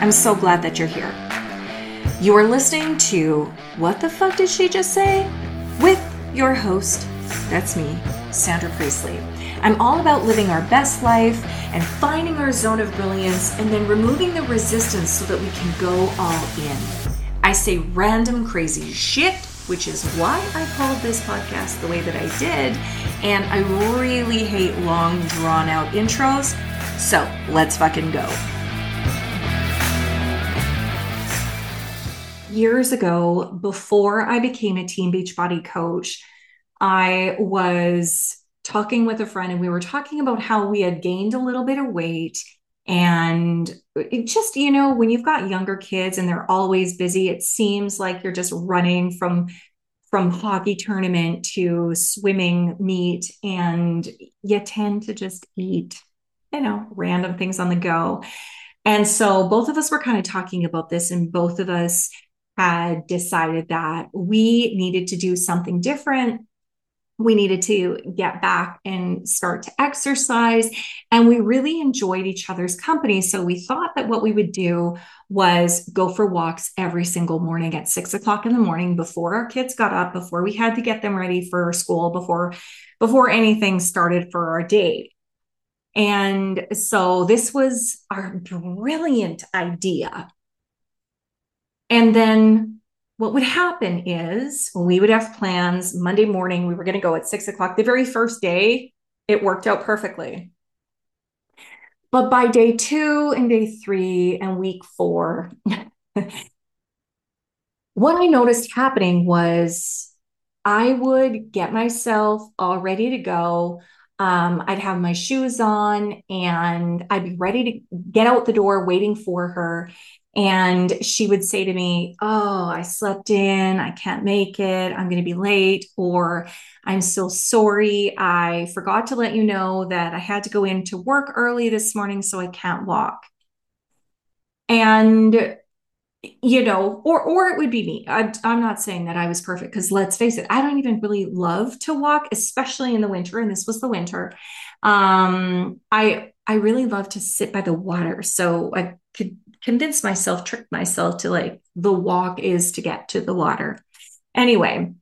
I'm so glad that you're here. You are listening to What the Fuck Did She Just Say? with your host, that's me, Sandra Priestley. I'm all about living our best life and finding our zone of brilliance and then removing the resistance so that we can go all in. I say random crazy shit, which is why I called this podcast the way that I did, and I really hate long, drawn out intros. So let's fucking go. Years ago, before I became a Team Beachbody coach, I was talking with a friend and we were talking about how we had gained a little bit of weight. And it just, you know, when you've got younger kids and they're always busy, it seems like you're just running from from hockey tournament to swimming meet and you tend to just eat you know random things on the go and so both of us were kind of talking about this and both of us had decided that we needed to do something different. We needed to get back and start to exercise. And we really enjoyed each other's company. So we thought that what we would do was go for walks every single morning at six o'clock in the morning before our kids got up, before we had to get them ready for school, before before anything started for our day. And so this was our brilliant idea and then what would happen is we would have plans Monday morning, we were going to go at six o'clock. The very first day, it worked out perfectly. But by day two and day three and week four, what I noticed happening was I would get myself all ready to go. Um, I'd have my shoes on and I'd be ready to get out the door waiting for her. And she would say to me, Oh, I slept in. I can't make it. I'm going to be late. Or I'm so sorry. I forgot to let you know that I had to go into work early this morning, so I can't walk. And you know or or it would be me I'm, I'm not saying that i was perfect because let's face it i don't even really love to walk especially in the winter and this was the winter um i i really love to sit by the water so i could convince myself, trick myself to like the walk is to get to the water. Anyway,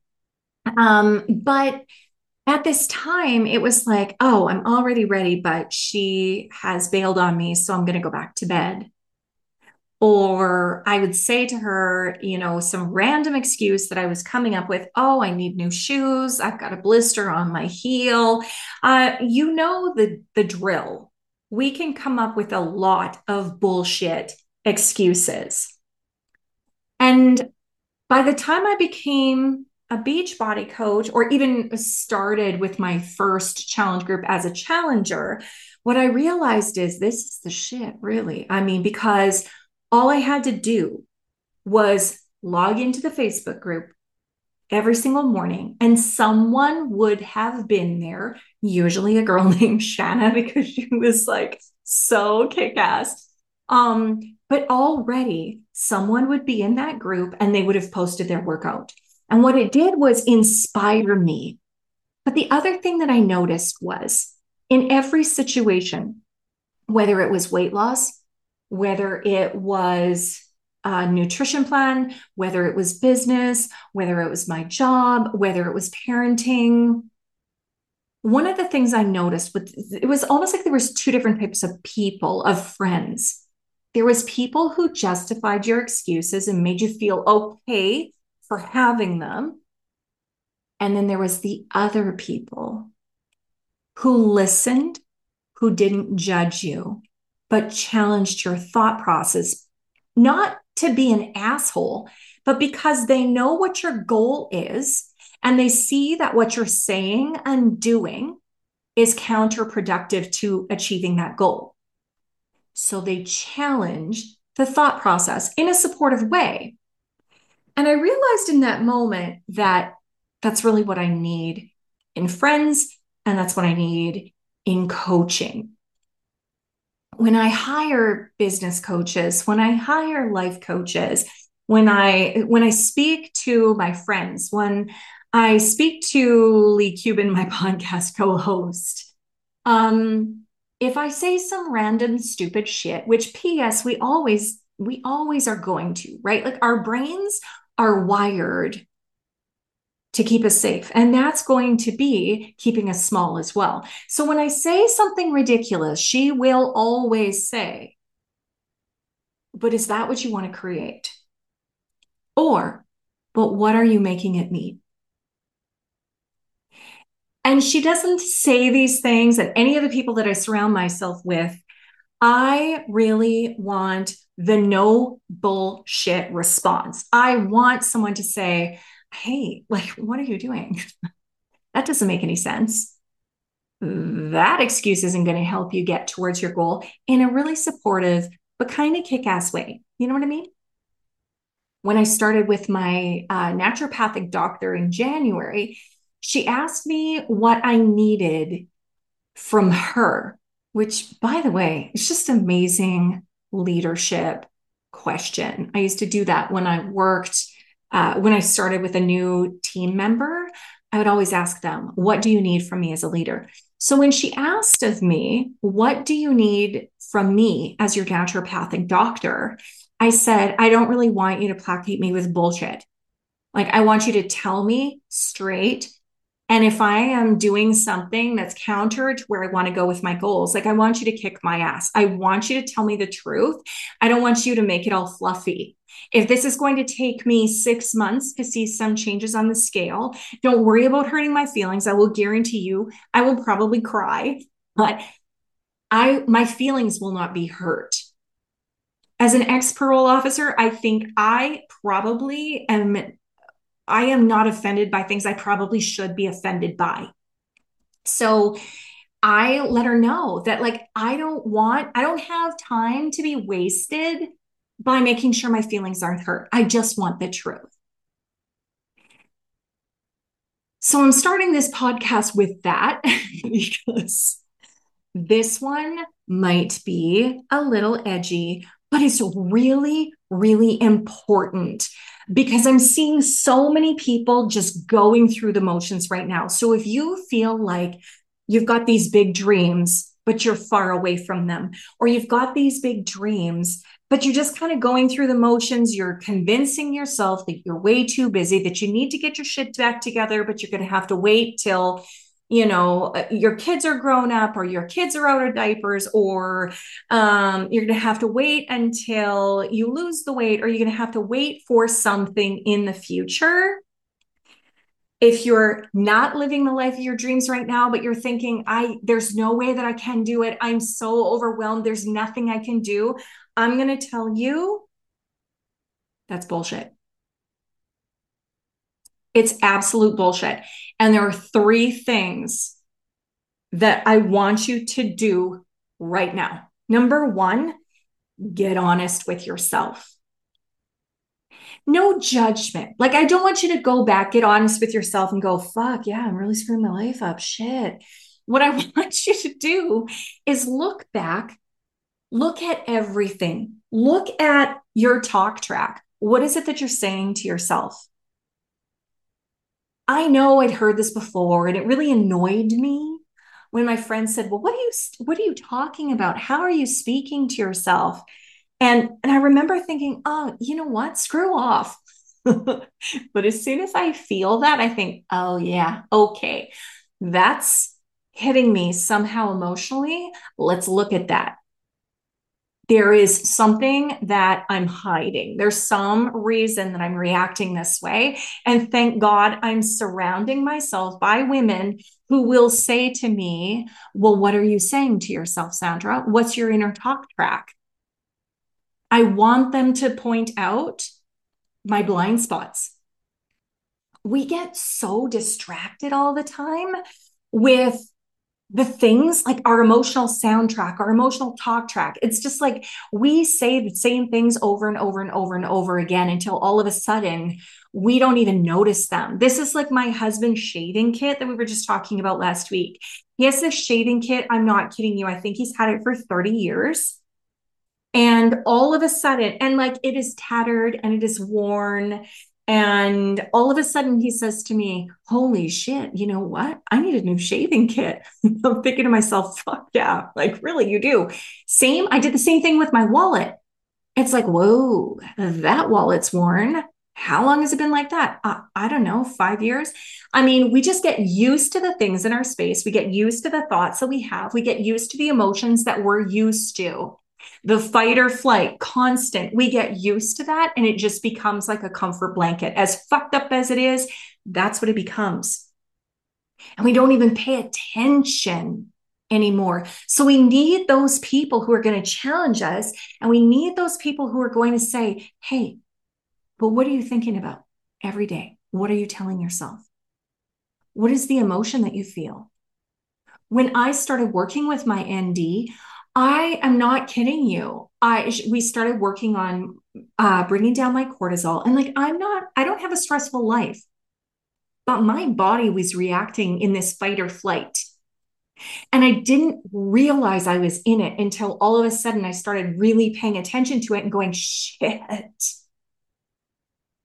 um, but at this time, it was like, oh, I'm already ready, but she has bailed on me, so I'm going to go back to bed. Or I would say to her, you know, some random excuse that I was coming up with. Oh, I need new shoes. I've got a blister on my heel. Uh, you know the the drill. We can come up with a lot of bullshit excuses. And by the time I became a Beachbody coach or even started with my first challenge group as a challenger, what I realized is this is the shit, really. I mean, because all I had to do was log into the Facebook group every single morning, and someone would have been there, usually a girl named Shanna, because she was like so kick ass. Um, but already someone would be in that group and they would have posted their workout. And what it did was inspire me. But the other thing that I noticed was in every situation, whether it was weight loss, whether it was a nutrition plan, whether it was business, whether it was my job, whether it was parenting, one of the things I noticed was it was almost like there was two different types of people, of friends there was people who justified your excuses and made you feel okay for having them. And then there was the other people who listened who didn't judge you but challenged your thought process not to be an asshole but because they know what your goal is and they see that what you're saying and doing is counterproductive to achieving that goal so they challenge the thought process in a supportive way. And I realized in that moment that that's really what I need in friends, and that's what I need in coaching. When I hire business coaches, when I hire life coaches, when I when I speak to my friends, when I speak to Lee Cuban, my podcast co-host, um, if I say some random stupid shit, which P.S., we always we always are going to, right? Like our brains are wired to keep us safe. And that's going to be keeping us small as well. So when I say something ridiculous, she will always say, But is that what you want to create? Or, But what are you making it mean? And she doesn't say these things, and any of the people that I surround myself with, I really want the no bullshit response. I want someone to say, Hey, like, what are you doing? that doesn't make any sense. That excuse isn't going to help you get towards your goal in a really supportive, but kind of kick ass way. You know what I mean? When I started with my uh, naturopathic doctor in January, she asked me what I needed from her, which, by the way, is just amazing leadership question. I used to do that when I worked uh, when I started with a new team member, I would always ask them, What do you need from me as a leader? So when she asked of me, What do you need from me as your naturopathic doctor? I said, I don't really want you to placate me with bullshit. Like, I want you to tell me straight and if I am doing something that's counter to where I want to go with my goals, like I want you to kick my ass. I want you to tell me the truth. I don't want you to make it all fluffy. If this is going to take me six months to see some changes on the scale, don't worry about hurting my feelings. I will guarantee you I will probably cry, but I my feelings will not be hurt. As an ex parole officer, I think I probably am I am not offended by things I probably should be offended by. So I let her know that, like, I don't want, I don't have time to be wasted by making sure my feelings aren't hurt. I just want the truth. So I'm starting this podcast with that because this one might be a little edgy, but it's really, really important because I'm seeing so many people just going through the motions right now. So if you feel like you've got these big dreams, but you're far away from them, or you've got these big dreams, but you're just kind of going through the motions, you're convincing yourself that you're way too busy, that you need to get your shit back together, but you're going to have to wait till you know uh, your kids are grown up or your kids are out of diapers or um, you're going to have to wait until you lose the weight or you're going to have to wait for something in the future. If you're not living the life of your dreams right now but you're thinking i there's no way that i can do it. I'm so overwhelmed. There's nothing i can do. I'm going to tell you that's bullshit. It's absolute bullshit. And there are three things that I want you to do right now. Number one, get honest with yourself. No judgment. Like, I don't want you to go back, get honest with yourself, and go, fuck, yeah, I'm really screwing my life up. Shit. What I want you to do is look back, look at everything, look at your talk track. What is it that you're saying to yourself? I know I'd heard this before and it really annoyed me when my friend said, "Well, what are you what are you talking about? How are you speaking to yourself?" And and I remember thinking, "Oh, you know what? Screw off." but as soon as I feel that, I think, "Oh yeah, okay. That's hitting me somehow emotionally. Let's look at that there is something that I'm hiding. There's some reason that I'm reacting this way. And thank God I'm surrounding myself by women who will say to me, Well, what are you saying to yourself, Sandra? What's your inner talk track? I want them to point out my blind spots. We get so distracted all the time with the things like our emotional soundtrack, our emotional talk track. It's just like we say the same things over and over and over and over again until all of a sudden we don't even notice them. This is like my husband's shaving kit that we were just talking about last week. He has this shaving kit. I'm not kidding you. I think he's had it for 30 years. And all of a sudden, and like it is tattered and it is worn and all of a sudden he says to me, Holy shit, you know what? I need a new shaving kit. I'm thinking to myself, fuck yeah, like really, you do. Same, I did the same thing with my wallet. it's like, whoa, that wallet's worn. How long has it been like that? Uh, I don't know, five years. I mean, we just get used to the things in our space. We get used to the thoughts that we have. We get used to the emotions that we're used to. The fight or flight, constant. We get used to that and it just becomes like a comfort blanket. As fucked up as it is, that's what it becomes. And we don't even pay attention anymore. So we need those people who are going to challenge us. And we need those people who are going to say, hey, but what are you thinking about every day? What are you telling yourself? What is the emotion that you feel? When I started working with my ND, I am not kidding you. I we started working on uh, bringing down my cortisol, and like I'm not, I don't have a stressful life, but my body was reacting in this fight or flight and I didn't realize I was in it until all of a sudden I started really paying attention to it and going, shit,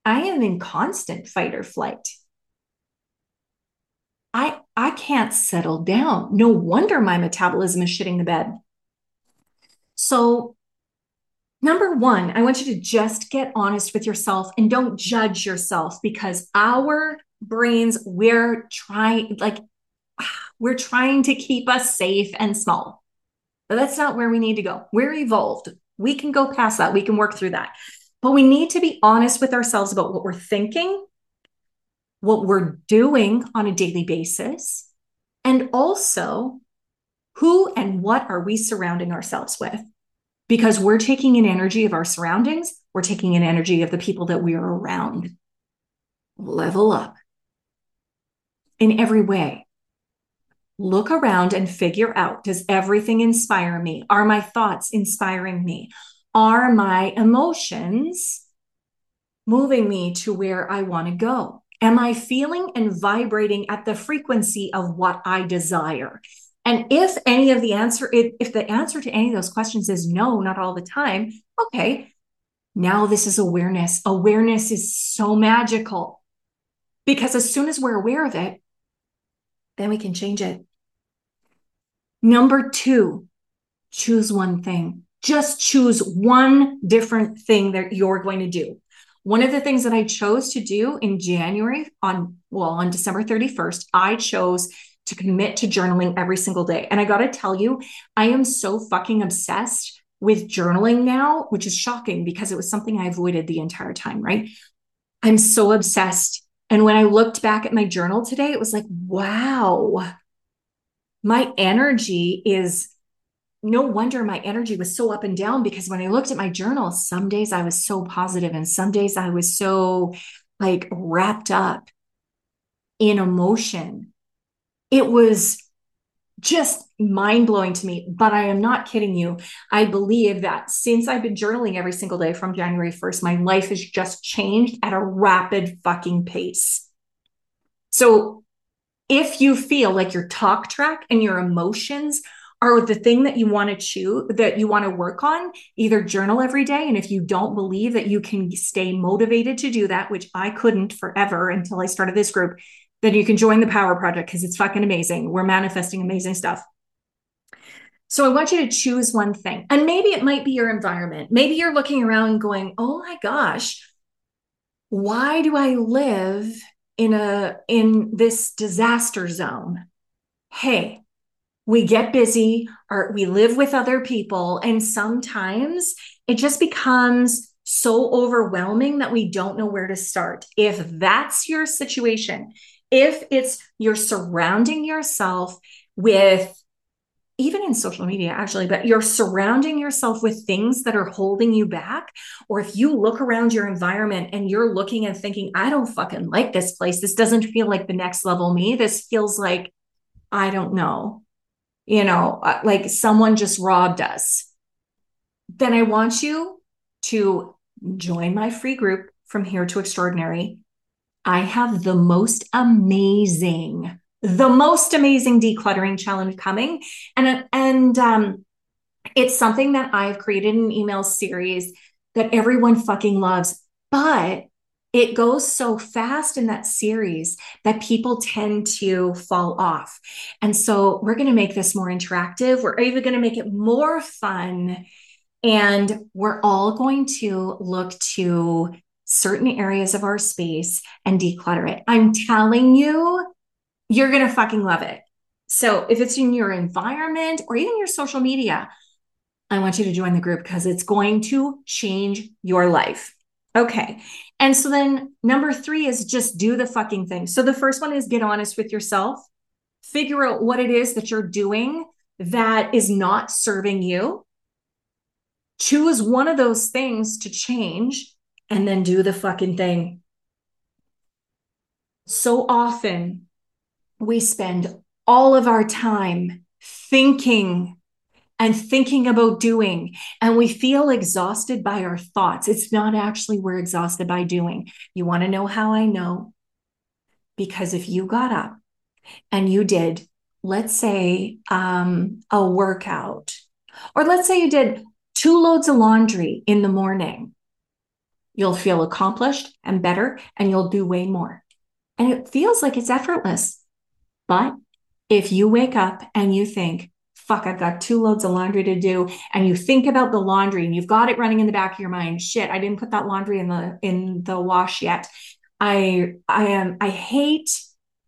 I am in constant fight or flight. I, I can't settle down. No wonder my metabolism is shitting the bed. So, number one, I want you to just get honest with yourself and don't judge yourself because our brains, we're trying, like, we're trying to keep us safe and small. But that's not where we need to go. We're evolved. We can go past that. We can work through that. But we need to be honest with ourselves about what we're thinking, what we're doing on a daily basis, and also who and what are we surrounding ourselves with? Because we're taking an energy of our surroundings, we're taking an energy of the people that we are around. Level up in every way look around and figure out does everything inspire me? Are my thoughts inspiring me? Are my emotions moving me to where I want to go? Am I feeling and vibrating at the frequency of what I desire? And if any of the answer, if, if the answer to any of those questions is no, not all the time, okay, now this is awareness. Awareness is so magical because as soon as we're aware of it, then we can change it. Number two, choose one thing. Just choose one different thing that you're going to do. One of the things that I chose to do in January on, well, on December 31st, I chose to commit to journaling every single day. And I got to tell you, I am so fucking obsessed with journaling now, which is shocking because it was something I avoided the entire time, right? I'm so obsessed and when I looked back at my journal today, it was like, wow, my energy is no wonder my energy was so up and down because when I looked at my journal, some days I was so positive and some days I was so like wrapped up in emotion. It was just mind blowing to me. But I am not kidding you. I believe that since I've been journaling every single day from January 1st, my life has just changed at a rapid fucking pace. So if you feel like your talk track and your emotions are the thing that you want to choose that you want to work on either journal every day and if you don't believe that you can stay motivated to do that which i couldn't forever until i started this group then you can join the Power Project because it's fucking amazing. We're manifesting amazing stuff. So I want you to choose one thing. And maybe it might be your environment. Maybe you're looking around going, "Oh my gosh, why do I live in a in this disaster zone?" Hey, we get busy or we live with other people and sometimes it just becomes so overwhelming that we don't know where to start. If that's your situation, if it's you're surrounding yourself with even in social media actually but you're surrounding yourself with things that are holding you back or if you look around your environment and you're looking and thinking i don't fucking like this place. This doesn't feel like the next level me. This feels like i don't know. You know uh, like someone just robbed us. Then i want you to join my free group from here to extraordinary I have the most amazing, the most amazing decluttering challenge coming. And, and um, it's something that I've created an email series that everyone fucking loves. But it goes so fast in that series that people tend to fall off. And so we're going to make this more interactive. We're even going to make it more fun And we're all going to look to certain areas of our space and declutter it. I'm telling you, you're going to fucking love it. So if it's in your environment or even your social media, I want you to join the group because it's going to change your life. Okay. And so then number three is just do the fucking thing. So the first one is get honest with yourself, figure out what it is that you're doing that is not serving you. Choose one of those things to change and then do the fucking thing. So often we spend all of our time thinking and thinking about doing, and we feel exhausted by our thoughts. It's not actually we're exhausted by doing. You want to know how I know? Because if you got up and you did, let's say, um, a workout, or let's say you did two loads of laundry in the morning, you'll feel accomplished and better, and you'll do way more. And it feels like it's effortless. But if you wake up and you think, fuck, I've got two loads of laundry to do, and you think about the laundry and you've got it running in the back of your mind, shit, I didn't put that laundry in the in the wash yet. I I am I hate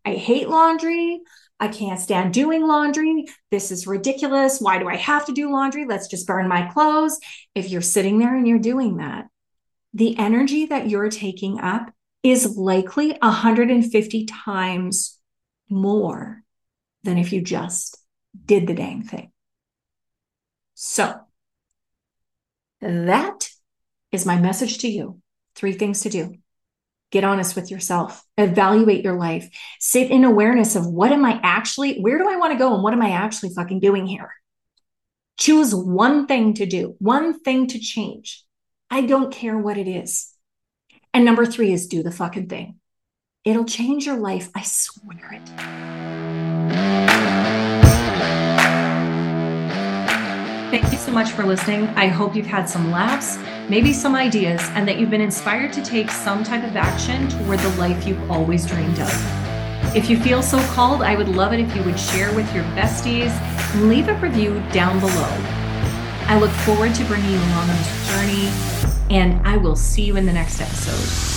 I hate laundry. I can't stand doing laundry. This is ridiculous. Why do I have to do laundry? Let's just burn my clothes. If you're sitting there and you're doing that, the energy that you're taking up is likely 150 times more than if you just did the dang thing. So, that is my message to you. Three things to do. Get honest with yourself, evaluate your life, sit in awareness of what am I actually, where do I want to go and what am I actually fucking doing here? Choose one thing to do, one thing to change. I don't care what it is. And number three is do the fucking thing. It'll change your life. I swear it. Thank you so much for listening. I hope you've had some laughs, maybe some ideas, and that you've been inspired to take some type of action toward the life you've always dreamed of. If you feel so called, I would love it if you would share with your besties and leave a review down below. I look forward to bringing you along on this journey, and I will see you in the next episode.